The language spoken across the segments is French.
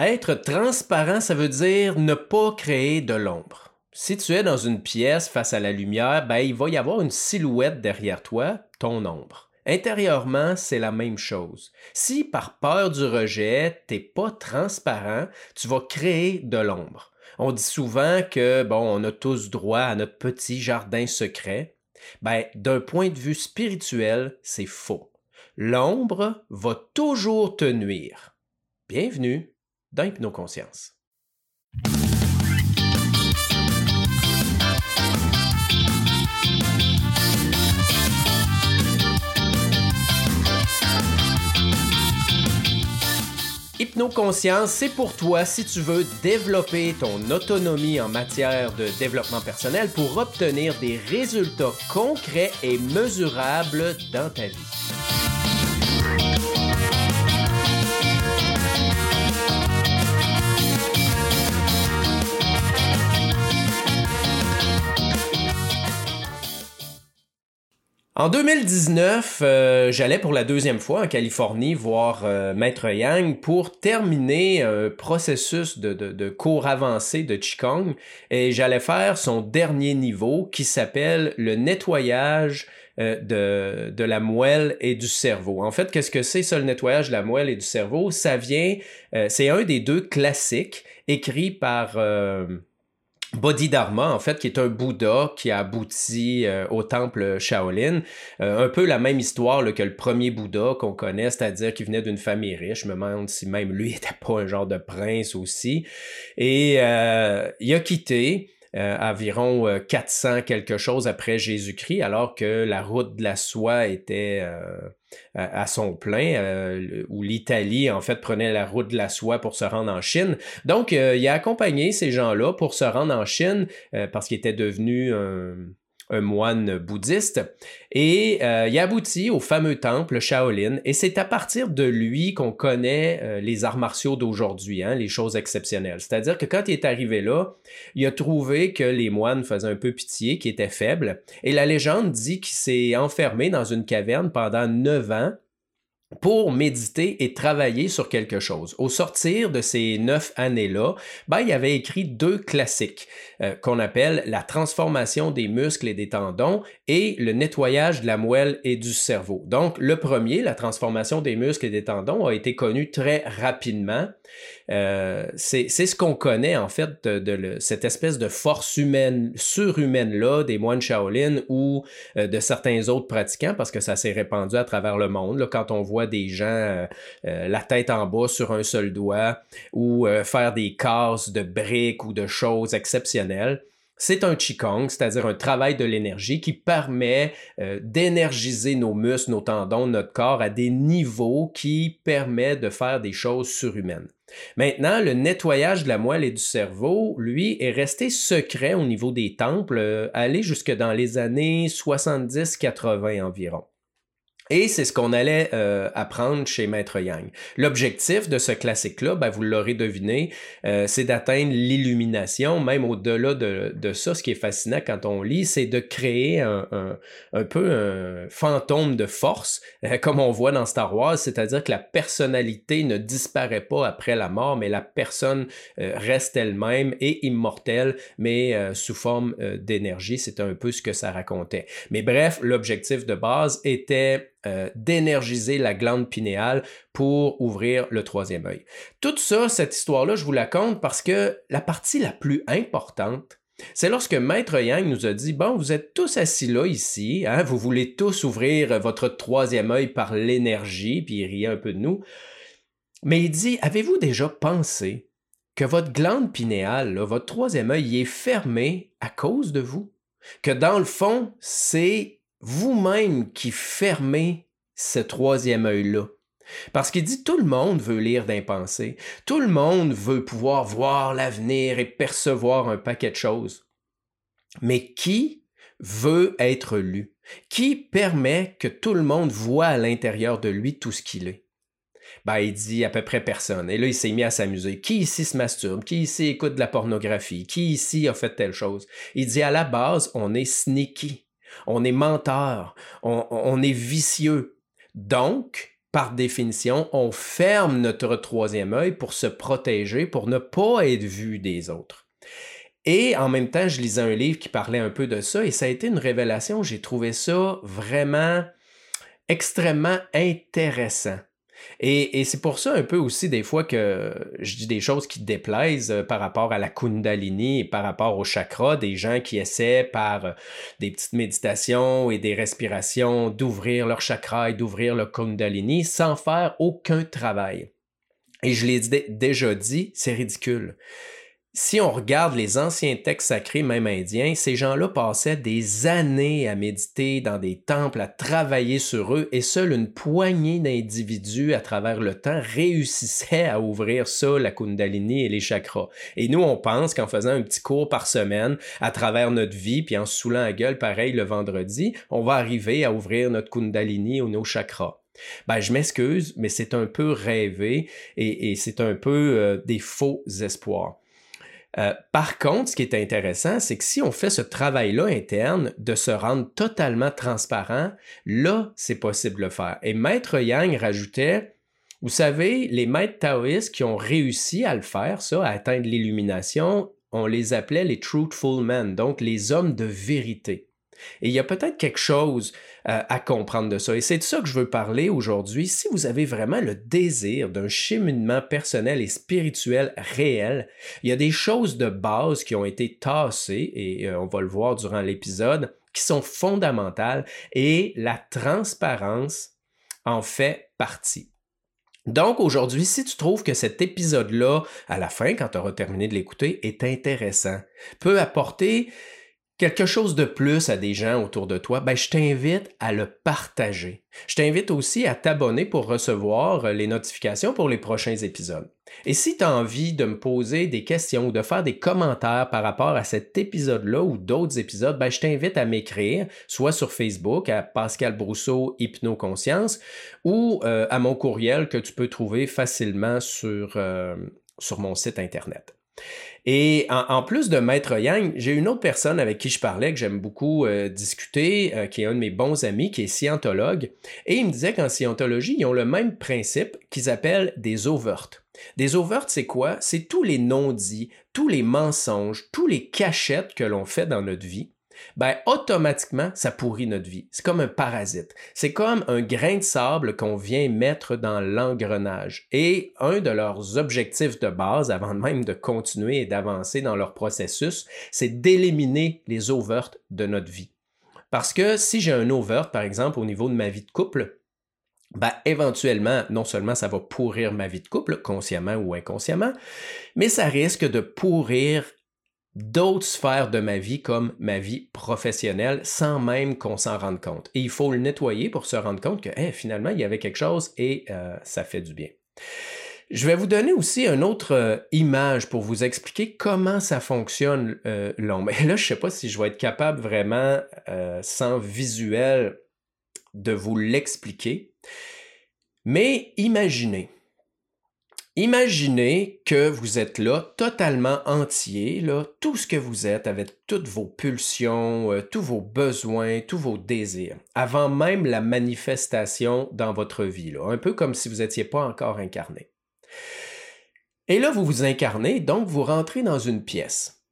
Être transparent, ça veut dire ne pas créer de l'ombre. Si tu es dans une pièce face à la lumière, ben, il va y avoir une silhouette derrière toi, ton ombre. Intérieurement, c'est la même chose. Si par peur du rejet, t'es pas transparent, tu vas créer de l'ombre. On dit souvent que bon, on a tous droit à notre petit jardin secret. Ben, d'un point de vue spirituel, c'est faux. L'ombre va toujours te nuire. Bienvenue dans Hypnoconscience. Hypnoconscience, c'est pour toi si tu veux développer ton autonomie en matière de développement personnel pour obtenir des résultats concrets et mesurables dans ta vie. En 2019, euh, j'allais pour la deuxième fois en Californie voir euh, Maître Yang pour terminer un processus de, cours avancé de Qigong et j'allais faire son dernier niveau qui s'appelle le nettoyage euh, de, de, la moelle et du cerveau. En fait, qu'est-ce que c'est ça, le nettoyage de la moelle et du cerveau? Ça vient, c'est un des deux classiques écrits par... Bodhidharma, en fait, qui est un Bouddha qui a abouti euh, au temple Shaolin. Euh, un peu la même histoire que le premier Bouddha qu'on connaît, c'est-à-dire qu'il venait d'une famille riche. Je me demande si même lui n'était pas un genre de prince aussi. Et euh, il a quitté euh, environ 400 euh, quelque chose après Jésus-Christ, alors que la route de la soie était euh, à son plein, où l'Italie, en fait, prenait la route de la soie pour se rendre en Chine. Donc, il a accompagné ces gens-là pour se rendre en Chine parce qu'il était devenu un un moine bouddhiste, et euh, il aboutit au fameux temple Shaolin, et c'est à partir de lui qu'on connaît euh, les arts martiaux d'aujourd'hui, hein, les choses exceptionnelles. C'est-à-dire que quand il est arrivé là, il a trouvé que les moines faisaient un peu pitié, qu'ils étaient faibles, et la légende dit qu'il s'est enfermé dans une caverne pendant neuf ans pour méditer et travailler sur quelque chose. Au sortir de ces neuf années-là, ben, il avait écrit deux classiques euh, qu'on appelle la transformation des muscles et des tendons et le nettoyage de la moelle et du cerveau. Donc, le premier, la transformation des muscles et des tendons, a été connu très rapidement. Euh, c'est ce qu'on connaît en fait de, cette espèce de force humaine, surhumaine-là des moines Shaolin ou euh, de certains autres pratiquants parce que ça s'est répandu à travers le monde. Quand on voit des gens la tête en bas sur un seul doigt ou faire des cases de briques ou de choses exceptionnelles, c'est un Qigong, c'est-à-dire un travail de l'énergie qui permet d'énergiser nos muscles, nos tendons, notre corps à des niveaux qui permettent de faire des choses surhumaines. Maintenant, le nettoyage de la moelle et du cerveau, lui, est resté secret au niveau des temples, euh, allé jusque dans les années 70-80 environ. Et c'est ce qu'on allait euh, apprendre chez Maître Yang. L'objectif de ce classique-là, ben, vous l'aurez deviné, euh, c'est d'atteindre l'illumination, même au-delà de, de, ça. Ce qui est fascinant quand on lit, c'est de créer un, un, peu un fantôme de force, euh, comme on voit dans Star Wars, c'est-à-dire que la personnalité ne disparaît pas après la mort, mais la personne reste elle-même et immortelle, mais sous forme d'énergie. C'est un peu ce que ça racontait. Mais bref, l'objectif de base était euh, d'énergiser la glande pinéale pour ouvrir le troisième œil. Tout ça, cette histoire-là, je vous la compte parce que la partie la plus importante, c'est lorsque Maître Yang nous a dit, bon, vous êtes tous assis là ici, hein, vous voulez tous ouvrir votre troisième œil par l'énergie, puis il riait un peu de nous. Mais il dit, avez-vous déjà pensé que votre glande pinéale, votre troisième œil, est fermé à cause de vous? Que dans le fond, c'est vous-même qui fermez ce troisième œil-là. Parce qu'il dit tout le monde veut lire d'impensé, tout le monde veut pouvoir voir l'avenir et percevoir un paquet de choses. Mais qui veut être lu? Qui permet que tout le monde voit à l'intérieur de lui tout ce qu'il est? Ben, il dit à peu près personne. Et là, il s'est mis à s'amuser. Qui ici se masturbe? Qui ici écoute de la pornographie? Qui ici a fait telle chose? Il dit à la base, on est sneaky on est menteur, on, est vicieux. Donc, par définition, on ferme notre troisième œil pour se protéger, pour ne pas être vu des autres. Et en même temps, je lisais un livre qui parlait un peu de ça et ça a été une révélation. J'ai trouvé ça vraiment extrêmement intéressant. Et, c'est pour ça un peu aussi des fois que je dis des choses qui déplaisent euh, par rapport à la Kundalini et par rapport au chakra, des gens qui essaient par euh, des petites méditations et des respirations d'ouvrir leur chakra et d'ouvrir le Kundalini sans faire aucun travail. Et je l'ai déjà dit, c'est ridicule si on regarde les anciens textes sacrés, même indiens, ces gens-là passaient des années à méditer dans des temples, à travailler sur eux, et seule une poignée d'individus à travers le temps réussissaient à ouvrir ça, la Kundalini et les chakras. Et nous, on pense qu'en faisant un petit cours par semaine, à travers notre vie, puis en se saoulant la gueule, pareil le vendredi, on va arriver à ouvrir notre Kundalini ou nos chakras. Ben, je m'excuse, mais c'est un peu rêvé et, c'est un peu euh, des faux espoirs. Euh, par contre, ce qui est intéressant, c'est que si on fait ce travail-là interne de se rendre totalement transparent, là, c'est possible de le faire. Et Maître Yang rajoutait, vous savez, les maîtres taoïstes qui ont réussi à le faire, ça, à atteindre l'illumination, on les appelait les truthful men, donc les hommes de vérité. Et il y a peut-être quelque chose euh, à comprendre de ça. Et c'est de ça que je veux parler aujourd'hui. Si vous avez vraiment le désir d'un cheminement personnel et spirituel réel, il y a des choses de base qui ont été tassées, et euh, on va le voir durant l'épisode, qui sont fondamentales, et la transparence en fait partie. Donc aujourd'hui, si tu trouves que cet épisode-là, à la fin, quand tu auras terminé de l'écouter, est intéressant, peut apporter quelque chose de plus à des gens autour de toi, ben, je t'invite à le partager. Je t'invite aussi à t'abonner pour recevoir euh, les notifications pour les prochains épisodes. Et si tu as envie de me poser des questions ou de faire des commentaires par rapport à cet épisode-là ou d'autres épisodes, ben, je t'invite à m'écrire, soit sur Facebook à Pascal Brousseau Hypnoconscience ou euh, à mon courriel que tu peux trouver facilement sur, euh, sur mon site Internet. Et en, plus de Maître Yang, j'ai une autre personne avec qui je parlais, que j'aime beaucoup euh, discuter, euh, qui est un de mes bons amis, qui est scientologue. Et il me disait qu'en scientologie, ils ont le même principe qu'ils appellent des overts. Des overts, c'est quoi? C'est tous les non-dits, tous les mensonges, tous les cachettes que l'on fait dans notre vie ben automatiquement, ça pourrit notre vie. C'est comme un parasite. C'est comme un grain de sable qu'on vient mettre dans l'engrenage. Et un de leurs objectifs de base, avant même de continuer et d'avancer dans leur processus, c'est d'éliminer les overts de notre vie. Parce que si j'ai un overt, par exemple, au niveau de ma vie de couple, ben, éventuellement, non seulement ça va pourrir ma vie de couple, consciemment ou inconsciemment, mais ça risque de pourrir d'autres sphères de ma vie comme ma vie professionnelle sans même qu'on s'en rende compte. Et il faut le nettoyer pour se rendre compte que finalement, il y avait quelque chose et euh, ça fait du bien. Je vais vous donner aussi une autre euh, image pour vous expliquer comment ça fonctionne euh, l'ombre. Et là, je ne sais pas si je vais être capable vraiment, sans visuel, de vous l'expliquer. Mais imaginez, Imaginez que vous êtes là, totalement entier, là, tout ce que vous êtes, avec toutes vos pulsions, euh, tous vos besoins, tous vos désirs, avant même la manifestation dans votre vie, un peu comme si vous n'étiez pas encore incarné. Et là, vous vous incarnez, donc vous rentrez dans une pièce.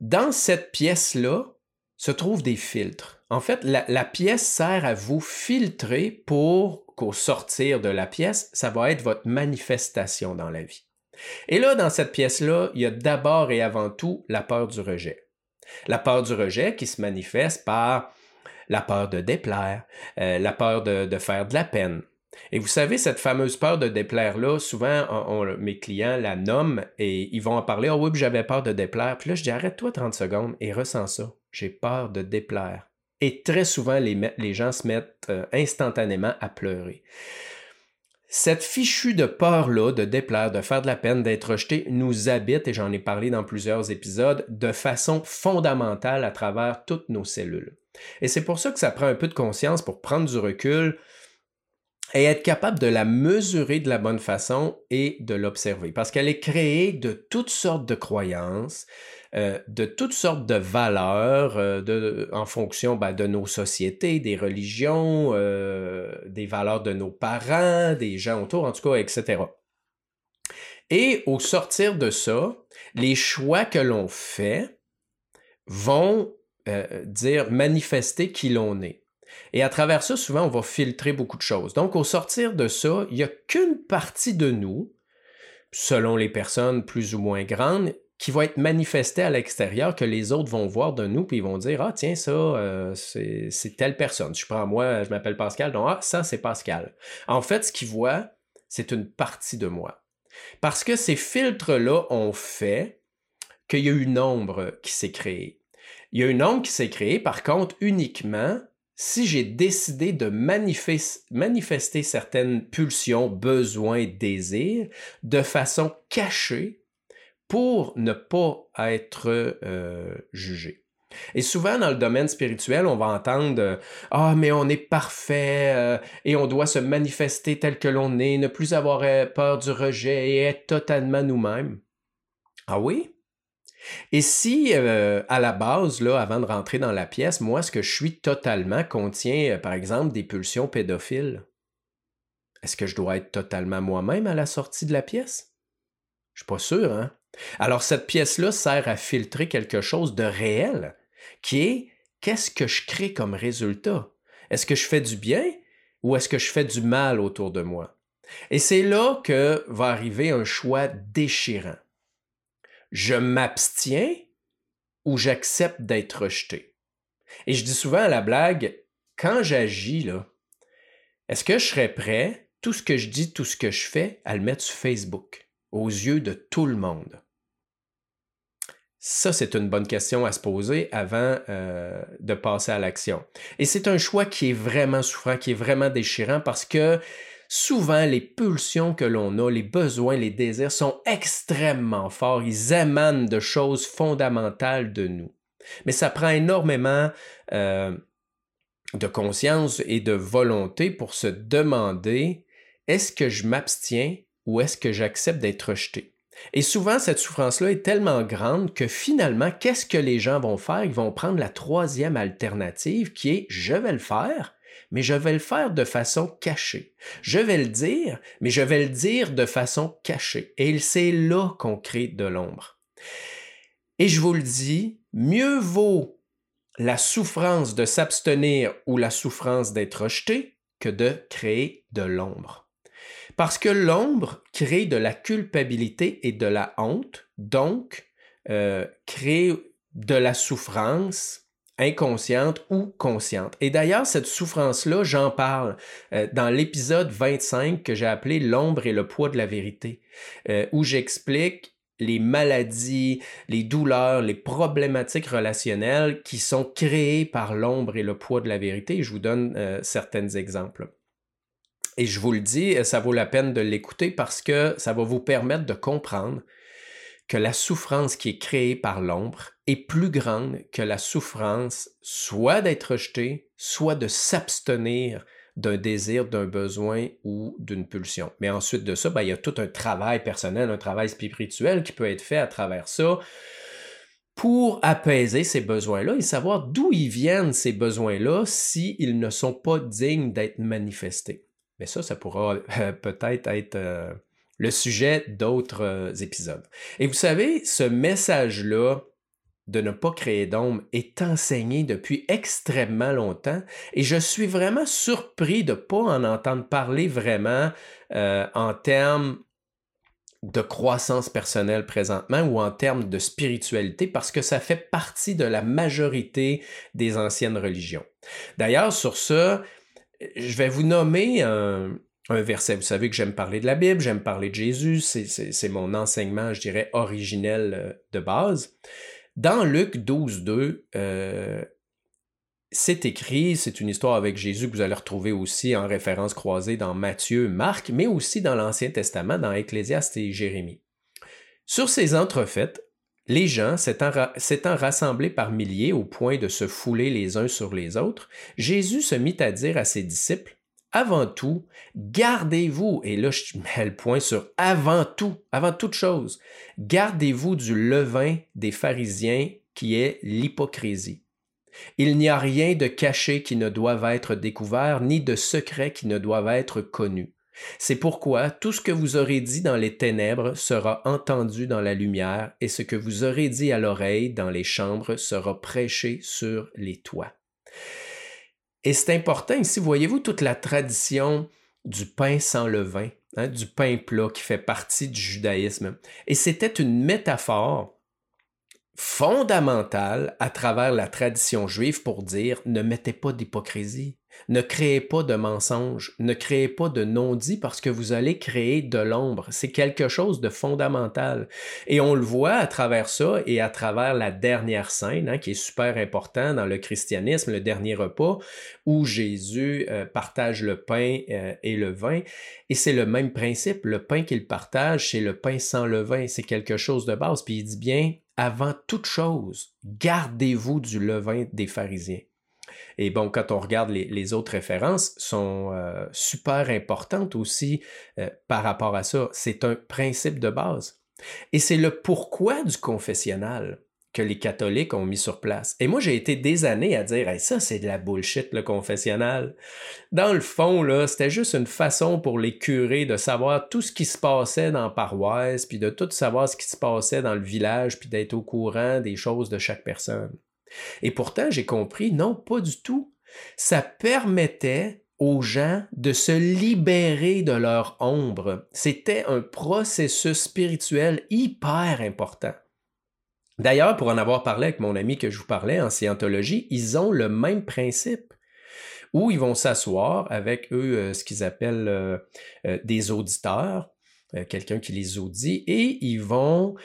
Dans cette pièce-là se trouvent des filtres. En fait, la pièce sert à vous filtrer pour sortir de la pièce, ça va être votre manifestation dans la vie. Et là, dans cette pièce-là, il y a d'abord et avant tout la peur du rejet. La peur du rejet qui se manifeste par la peur de déplaire, euh, la peur de, faire de la peine. Et vous savez, cette fameuse peur de déplaire-là, souvent, mes clients la nomment et ils vont en parler. Oh oui, j'avais peur de déplaire. Puis là, je dis, arrête-toi 30 secondes et ressens ça. J'ai peur de déplaire. Et très souvent, les, gens se mettent euh, instantanément à pleurer. Cette fichue de peur-là, de déplaire, de faire de la peine, d'être rejeté, nous habite, et j'en ai parlé dans plusieurs épisodes, de façon fondamentale à travers toutes nos cellules. Et c'est pour ça que ça prend un peu de conscience pour prendre du recul et être capable de la mesurer de la bonne façon et de l'observer. Parce qu'elle est créée de toutes sortes de croyances, euh, de toutes sortes de valeurs euh, en fonction ben, de nos sociétés, des religions, euh, des valeurs de nos parents, des gens autour, en tout cas, etc. Et au sortir de ça, les choix que l'on fait vont dire manifester qui l'on est. Et à travers ça, souvent, on va filtrer beaucoup de choses. Donc, au sortir de ça, il n'y a qu'une partie de nous, selon les personnes plus ou moins grandes, qui va être manifestée à l'extérieur, que les autres vont voir de nous, puis ils vont dire Ah, tiens, ça, euh, c'est telle personne. Je prends moi, je m'appelle Pascal, donc Ah, ça, c'est Pascal. En fait, ce qu'ils voient, c'est une partie de moi. Parce que ces filtres-là ont fait qu'il y a une ombre qui s'est créée. Il y a une ombre qui s'est créée, par contre, uniquement si j'ai décidé de manifester certaines pulsions, besoins, désirs de façon cachée pour ne pas être euh, jugé. Et souvent dans le domaine spirituel, on va entendre Ah, mais on est parfait euh, et on doit se manifester tel que l'on est, ne plus avoir euh, peur du rejet et être totalement nous-mêmes. Ah oui? Et si, euh, à la base, là, avant de rentrer dans la pièce, moi, ce que je suis totalement contient, euh, par exemple, des pulsions pédophiles, est-ce que je dois être totalement moi-même à la sortie de la pièce? Je suis pas sûr, hein? Alors, cette pièce-là sert à filtrer quelque chose de réel, qui est qu'est-ce que je crée comme résultat? Est-ce que je fais du bien ou est-ce que je fais du mal autour de moi? Et c'est là que va arriver un choix déchirant je m'abstiens ou j'accepte d'être rejeté? Et je dis souvent à la blague, quand j'agis, est-ce que je serais prêt, tout ce que je dis, tout ce que je fais, à le mettre sur Facebook, aux yeux de tout le monde? Ça, c'est une bonne question à se poser avant euh, de passer à l'action. Et c'est un choix qui est vraiment souffrant, qui est vraiment déchirant parce que souvent les pulsions que l'on a, les besoins, les désirs sont extrêmement forts. Ils émanent de choses fondamentales de nous. Mais ça prend énormément euh, de conscience et de volonté pour se demander est-ce que je m'abstiens ou est-ce que j'accepte d'être rejeté? Et souvent, cette souffrance-là est tellement grande que finalement, qu'est-ce que les gens vont faire? Ils vont prendre la troisième alternative qui est je vais le faire, mais je vais le faire de façon cachée. Je vais le dire, mais je vais le dire de façon cachée. Et c'est là qu'on crée de l'ombre. Et je vous le dis, mieux vaut la souffrance de s'abstenir ou la souffrance d'être rejeté que de créer de l'ombre. Parce que l'ombre crée de la culpabilité et de la honte, donc euh, crée de la souffrance, inconsciente ou consciente. Et d'ailleurs, cette souffrance-là, j'en parle euh, dans l'épisode 25 que j'ai appelé L'ombre et le poids de la vérité, euh, où j'explique les maladies, les douleurs, les problématiques relationnelles qui sont créées par l'ombre et le poids de la vérité. Je vous donne certains exemples. Et je vous le dis, ça vaut la peine de l'écouter parce que ça va vous permettre de comprendre que la souffrance qui est créée par l'ombre est plus grande que la souffrance soit d'être rejeté, soit de s'abstenir d'un désir, d'un besoin ou d'une pulsion. Mais ensuite de ça, ben, il y a tout un travail personnel, un travail spirituel qui peut être fait à travers ça pour apaiser ces besoins-là et savoir d'où ils viennent ces besoins-là s'ils ne sont pas dignes d'être manifestés. Mais ça, ça pourra euh, peut-être être, euh, le sujet d'autres euh, épisodes. Et vous savez, ce message-là de ne pas créer d'ombre est enseigné depuis extrêmement longtemps et je suis vraiment surpris de ne pas en entendre parler vraiment en termes de croissance personnelle présentement ou en termes de spiritualité parce que ça fait partie de la majorité des anciennes religions. D'ailleurs, sur ça, je vais vous nommer un, verset. Vous savez que j'aime parler de la Bible, j'aime parler de Jésus, c'est mon enseignement, je dirais, originel euh, de base. Dans Luc 12, 2, euh, c'est écrit, c'est une histoire avec Jésus que vous allez retrouver aussi en référence croisée dans Matthieu, Marc, mais aussi dans l'Ancien Testament, dans Ecclésiaste et Jérémie. Sur ces entrefaites, les gens, s'étant rassemblés par milliers au point de se fouler les uns sur les autres, Jésus se mit à dire à ses disciples, avant tout, gardez-vous, et là je mets le point sur avant tout, avant toute chose, gardez-vous du levain des pharisiens qui est l'hypocrisie. Il n'y a rien de caché qui ne doive être découvert, ni de secret qui ne doive être connu. C'est pourquoi tout ce que vous aurez dit dans les ténèbres sera entendu dans la lumière, et ce que vous aurez dit à l'oreille dans les chambres sera prêché sur les toits. Et c'est important ici, voyez-vous toute la tradition du pain sans levain, hein, du pain plat qui fait partie du judaïsme. Et c'était une métaphore fondamentale à travers la tradition juive pour dire ne mettez pas d'hypocrisie, ne créez pas de mensonges, ne créez pas de non-dits parce que vous allez créer de l'ombre. C'est quelque chose de fondamental. Et on le voit à travers ça et à travers la dernière scène, hein, qui est super important dans le christianisme, le dernier repas, où Jésus euh, partage le pain euh, et le vin. Et c'est le même principe. Le pain qu'il partage, c'est le pain sans le vin. C'est quelque chose de base. Puis il dit bien, avant toute chose, gardez-vous du levain des pharisiens. Et bon, quand on regarde les, autres références, sont euh, super importantes aussi euh, par rapport à ça. C'est un principe de base. Et c'est le pourquoi du confessionnal que les catholiques ont mis sur place. Et moi, j'ai été des années à dire ça, c'est de la bullshit, le confessionnal. Dans le fond, là, c'était juste une façon pour les curés de savoir tout ce qui se passait dans la paroisse, puis de tout savoir ce qui se passait dans le village, puis d'être au courant des choses de chaque personne. Et pourtant, j'ai compris, non, pas du tout. Ça permettait aux gens de se libérer de leur ombre. C'était un processus spirituel hyper important. D'ailleurs, pour en avoir parlé avec mon ami que je vous parlais en scientologie, ils ont le même principe où ils vont s'asseoir avec eux euh, ce qu'ils appellent euh, euh, des auditeurs, quelqu'un qui les audit, et ils vont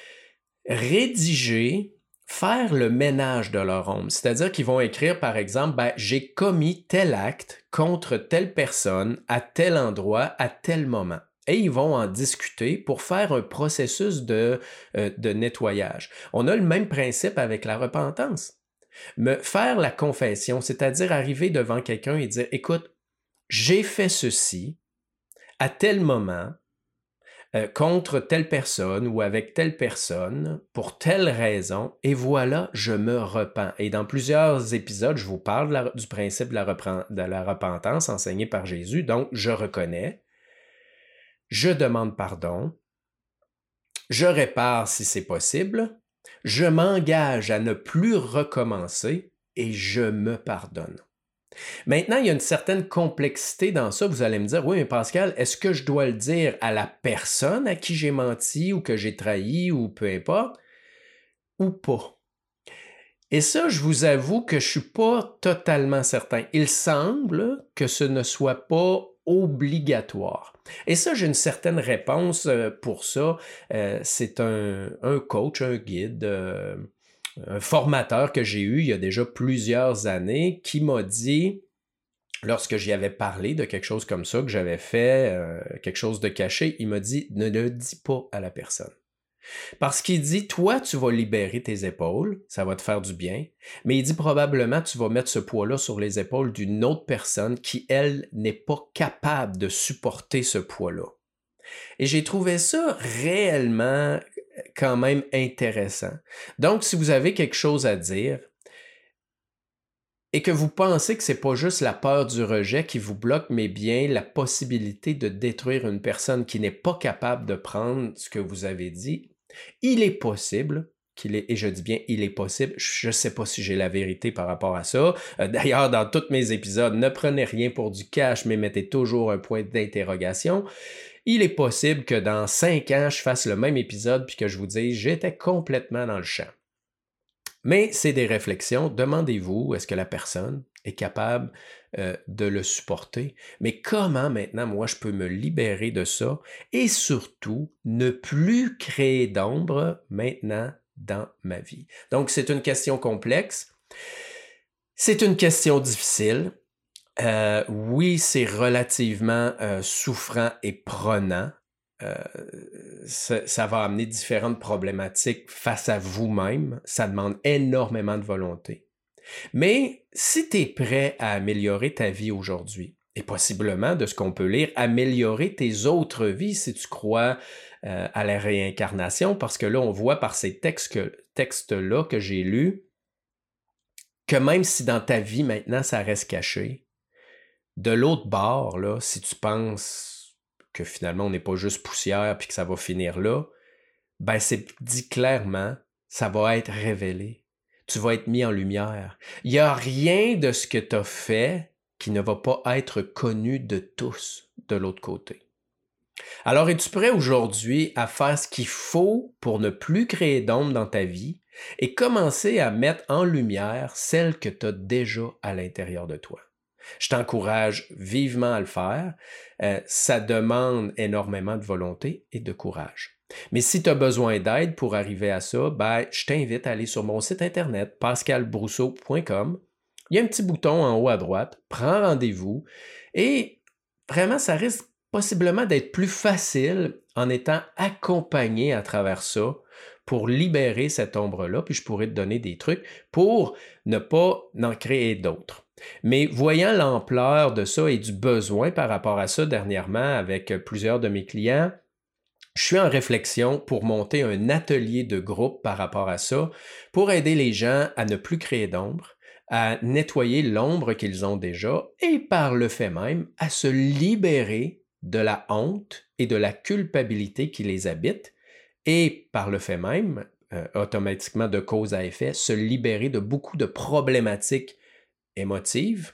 rédiger faire le ménage de leur ombre. C'est-à-dire qu'ils vont écrire, par exemple, ben, j'ai commis tel acte contre telle personne à tel endroit à tel moment. Et ils vont en discuter pour faire un processus de, euh, de nettoyage. On a le même principe avec la repentance. Me faire la confession, c'est-à-dire arriver devant quelqu'un et dire, écoute, j'ai fait ceci à tel moment, euh, contre telle personne ou avec telle personne pour telle raison, et voilà, je me repens. Et dans plusieurs épisodes, je vous parle du principe de la, de la repentance enseigné par Jésus. Donc, je reconnais, je demande pardon, je répare si c'est possible, je m'engage à ne plus recommencer et je me pardonne. Maintenant, il y a une certaine complexité dans ça. Vous allez me dire, oui, mais Pascal, est-ce que je dois le dire à la personne à qui j'ai menti ou que j'ai trahi ou peu importe, ou pas? Et ça, je vous avoue que je suis pas totalement certain. Il semble que ce ne soit pas obligatoire. Et ça, j'ai une certaine réponse euh, pour ça. Euh, c'est un, coach, un guide, euh, un formateur que j'ai eu il y a déjà plusieurs années qui m'a dit, lorsque j'y avais parlé de quelque chose comme ça, que j'avais fait, euh, quelque chose de caché, il m'a dit, ne le dis pas à la personne. Parce qu'il dit, toi, tu vas libérer tes épaules, ça va te faire du bien, mais il dit probablement, tu vas mettre ce poids-là sur les épaules d'une autre personne qui, elle, n'est pas capable de supporter ce poids-là. Et j'ai trouvé ça réellement quand même intéressant. Donc, si vous avez quelque chose à dire et que vous pensez que c'est pas juste la peur du rejet qui vous bloque, mais bien la possibilité de détruire une personne qui n'est pas capable de prendre ce que vous avez dit, il est possible qu'il est, et je dis bien il est possible, je ne sais pas si j'ai la vérité par rapport à ça. Euh, d'ailleurs, dans tous mes épisodes, ne prenez rien pour du cash, mais mettez toujours un point d'interrogation il est possible que dans cinq ans, je fasse le même épisode puis que je vous dise j'étais complètement dans le champ. Mais c'est des réflexions. Demandez-vous, est-ce que la personne est capable euh, de le supporter? Mais comment maintenant, moi, je peux me libérer de ça et surtout ne plus créer d'ombre maintenant dans ma vie? Donc, c'est une question complexe. C'est une question difficile. Euh, oui, c'est relativement euh, souffrant et prenant. Euh, ça, va amener différentes problématiques face à vous-même. Ça demande énormément de volonté. Mais si tu es prêt à améliorer ta vie aujourd'hui, et possiblement de ce qu'on peut lire, améliorer tes autres vies si tu crois euh, à la réincarnation, parce que là, on voit par ces textes-là que j'ai lus que même si dans ta vie maintenant ça reste caché, de l'autre bord, là, si tu penses que finalement on n'est pas juste poussière puis que ça va finir là, ben c'est dit clairement, ça va être révélé. Tu vas être mis en lumière. Il n'y a rien de ce que tu as fait qui ne va pas être connu de tous de l'autre côté. Alors, es-tu prêt aujourd'hui à faire ce qu'il faut pour ne plus créer d'ombre dans ta vie et commencer à mettre en lumière celle que tu as déjà à l'intérieur de toi? Je t'encourage vivement à le faire. Euh, ça demande énormément de volonté et de courage. Mais si tu as besoin d'aide pour arriver à ça, ben, je t'invite à aller sur mon site internet pascalbrousseau.com. Il y a un petit bouton en haut à droite, prends rendez-vous et vraiment, ça risque possiblement d'être plus facile en étant accompagné à travers ça pour libérer cette ombre-là, puis je pourrais te donner des trucs pour ne pas en créer d'autres. Mais voyant l'ampleur de ça et du besoin par rapport à ça dernièrement avec plusieurs de mes clients, je suis en réflexion pour monter un atelier de groupe par rapport à ça, pour aider les gens à ne plus créer d'ombre, à nettoyer l'ombre qu'ils ont déjà et par le fait même à se libérer de la honte et de la culpabilité qui les habite et par le fait même, euh, automatiquement de cause à effet, se libérer de beaucoup de problématiques émotives,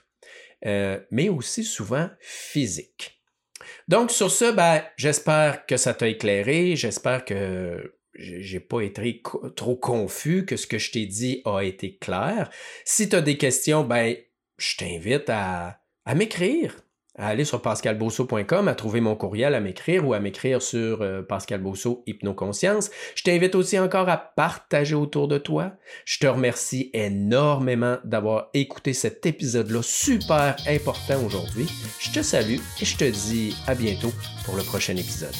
euh, mais aussi souvent physiques. Donc, sur ce, ben, j'espère que ça t'a éclairé, j'espère que j'ai pas été trop confus, que ce que je t'ai dit a été clair. Si tu as des questions, ben, je t'invite à m'écrire à aller sur pascalbosso.com, à trouver mon courriel, à m'écrire ou à m'écrire sur euh, Pascal Bosso Hypnoconscience. Je t'invite aussi encore à partager autour de toi. Je te remercie énormément d'avoir écouté cet épisode-là super important aujourd'hui. Je te salue et je te dis à bientôt pour le prochain épisode.